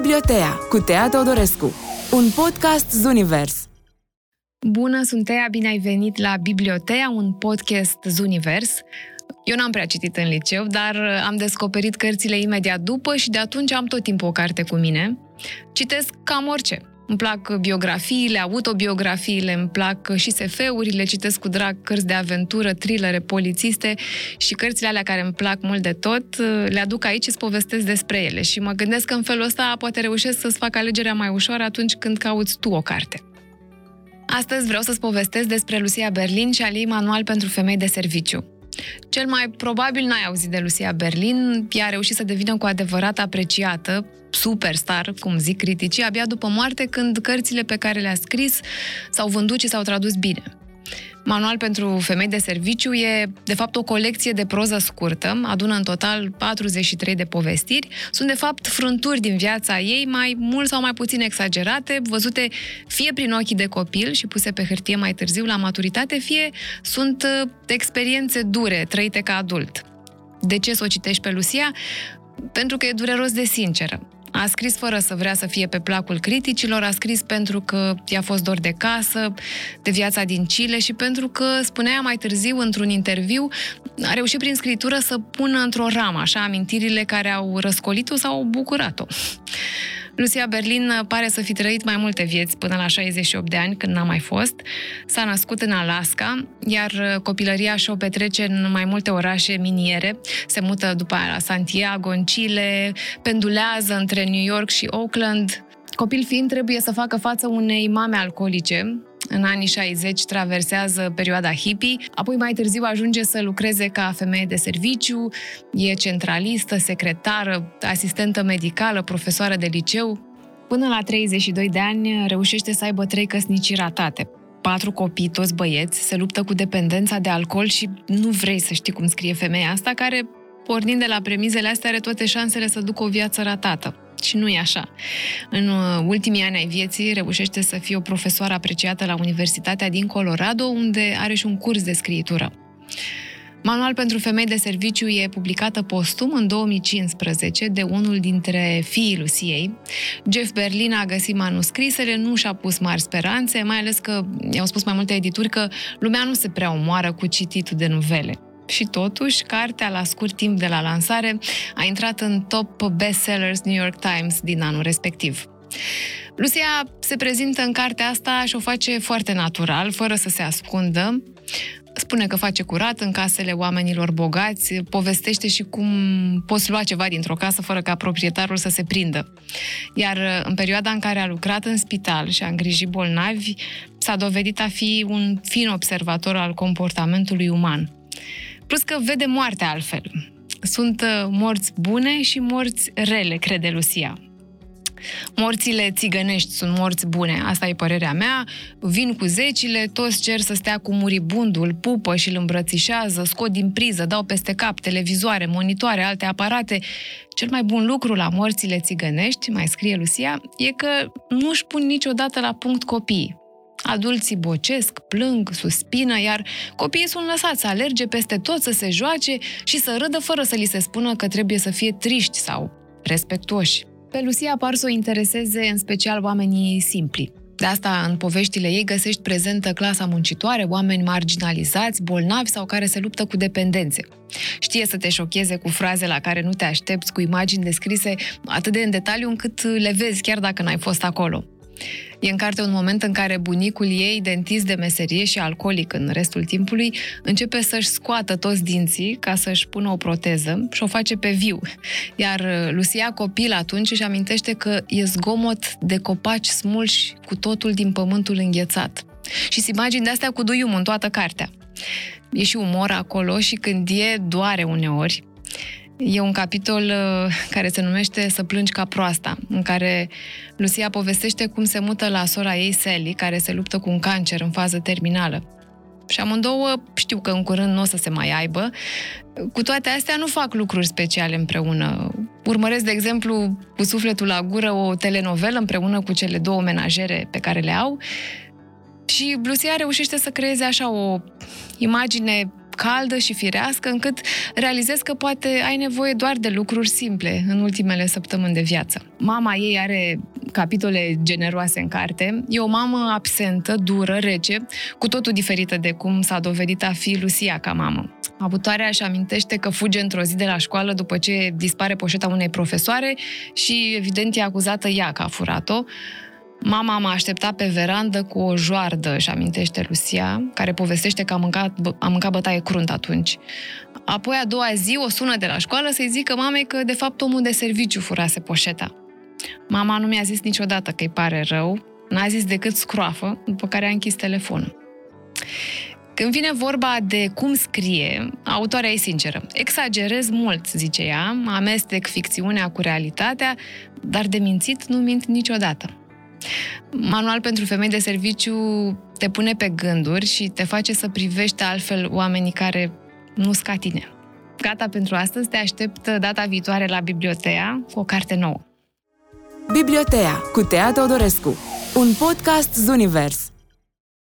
Bibliotea cu Tea Teodorescu, un podcast Zunivers. Bună, sunt Tea, bine ai venit la Bibliotea, un podcast Zunivers. Eu n-am prea citit în liceu, dar am descoperit cărțile imediat după și de atunci am tot timpul o carte cu mine. Citesc cam orice. Îmi plac biografiile, autobiografiile, îmi plac și SF-urile, citesc cu drag cărți de aventură, thrillere, polițiste și cărțile alea care îmi plac mult de tot, le aduc aici și îți povestesc despre ele. Și mă gândesc că în felul ăsta poate reușesc să-ți fac alegerea mai ușor atunci când cauți tu o carte. Astăzi vreau să-ți povestesc despre Lucia Berlin și al ei manual pentru femei de serviciu. Cel mai probabil n-ai auzit de Lucia Berlin, ea a reușit să devină cu adevărat apreciată, superstar, cum zic criticii, abia după moarte, când cărțile pe care le-a scris s-au vândut și s-au tradus bine. Manual pentru femei de serviciu e, de fapt, o colecție de proză scurtă, adună în total 43 de povestiri. Sunt, de fapt, frânturi din viața ei, mai mult sau mai puțin exagerate, văzute fie prin ochii de copil și puse pe hârtie mai târziu la maturitate, fie sunt uh, experiențe dure, trăite ca adult. De ce să o citești pe Lucia? Pentru că e dureros de sinceră. A scris fără să vrea să fie pe placul criticilor, a scris pentru că i-a fost dor de casă, de viața din Chile și pentru că, spunea mai târziu într-un interviu, a reușit prin scritură să pună într-o ramă, așa, amintirile care au răscolit-o sau au bucurat-o. Lucia Berlin pare să fi trăit mai multe vieți până la 68 de ani, când n-a mai fost. S-a născut în Alaska, iar copilăria și-o petrece în mai multe orașe miniere. Se mută după aia la Santiago, în Chile, pendulează între New York și Oakland. Copil fiind, trebuie să facă față unei mame alcoolice, în anii 60 traversează perioada hippie, apoi mai târziu ajunge să lucreze ca femeie de serviciu, e centralistă, secretară, asistentă medicală, profesoară de liceu. Până la 32 de ani reușește să aibă trei căsnicii ratate. Patru copii, toți băieți, se luptă cu dependența de alcool și nu vrei să știi cum scrie femeia asta, care, pornind de la premizele astea, are toate șansele să ducă o viață ratată și nu e așa. În uh, ultimii ani ai vieții reușește să fie o profesoară apreciată la Universitatea din Colorado, unde are și un curs de scriitură. Manual pentru femei de serviciu e publicată postum în 2015 de unul dintre fiii Luciei. Jeff Berlin a găsit manuscrisele, nu și-a pus mari speranțe, mai ales că i-au spus mai multe edituri că lumea nu se prea omoară cu cititul de novele. Și totuși, cartea, la scurt timp de la lansare, a intrat în top bestsellers New York Times din anul respectiv. Lucia se prezintă în cartea asta și o face foarte natural, fără să se ascundă. Spune că face curat în casele oamenilor bogați, povestește și cum poți lua ceva dintr-o casă fără ca proprietarul să se prindă. Iar în perioada în care a lucrat în spital și a îngrijit bolnavi, s-a dovedit a fi un fin observator al comportamentului uman. Plus că vede moartea altfel. Sunt uh, morți bune și morți rele, crede Lucia. Morțile țigănești sunt morți bune, asta e părerea mea. Vin cu zecile, toți cer să stea cu muribundul, pupă și îl îmbrățișează, scot din priză, dau peste cap televizoare, monitoare, alte aparate. Cel mai bun lucru la morțile țigănești, mai scrie Lucia, e că nu își pun niciodată la punct copiii. Adulții bocesc, plâng, suspină, iar copiii sunt lăsați să alerge peste tot, să se joace și să râdă fără să li se spună că trebuie să fie triști sau respectuoși. Pe Lucia par să o intereseze în special oamenii simpli. De asta, în poveștile ei găsești prezentă clasa muncitoare, oameni marginalizați, bolnavi sau care se luptă cu dependențe. Știe să te șocheze cu fraze la care nu te aștepți, cu imagini descrise atât de în detaliu încât le vezi chiar dacă n-ai fost acolo. E în carte un moment în care bunicul ei, dentist de meserie și alcoolic în restul timpului, începe să-și scoată toți dinții ca să-și pună o proteză și o face pe viu. Iar uh, Lucia, copil atunci, își amintește că e zgomot de copaci smulși cu totul din pământul înghețat. Și se imagini de astea cu duium în toată cartea. E și umor acolo și când e, doare uneori. E un capitol uh, care se numește Să plângi ca proasta, în care Lucia povestește cum se mută la sora ei, Sally, care se luptă cu un cancer în fază terminală. Și amândouă știu că în curând nu o să se mai aibă. Cu toate astea nu fac lucruri speciale împreună. Urmăresc, de exemplu, cu sufletul la gură o telenovelă împreună cu cele două menajere pe care le au și Lucia reușește să creeze așa o imagine caldă și firească, încât realizezi că poate ai nevoie doar de lucruri simple în ultimele săptămâni de viață. Mama ei are capitole generoase în carte. E o mamă absentă, dură, rece, cu totul diferită de cum s-a dovedit a fi Lucia ca mamă. Abutoarea își amintește că fuge într-o zi de la școală după ce dispare poșeta unei profesoare și, evident, e acuzată ea că a furat-o. Mama m-a așteptat pe verandă cu o joardă, își amintește Lucia, care povestește că a mâncat, a mâncat bătaie crunt atunci. Apoi, a doua zi, o sună de la școală să-i zică mamei că, de fapt, omul de serviciu furase poșeta. Mama nu mi-a zis niciodată că îi pare rău, n-a zis decât scroafă, după care a închis telefonul. Când vine vorba de cum scrie, autoarea e sinceră. Exagerez mult, zice ea, amestec ficțiunea cu realitatea, dar de mințit nu mint niciodată. Manual pentru femei de serviciu te pune pe gânduri și te face să privești altfel oamenii care nu ca tine. Gata pentru astăzi, te aștept data viitoare la Bibliotea cu o carte nouă. Bibliotea cu Tea Teodorescu, un podcast Zunivers.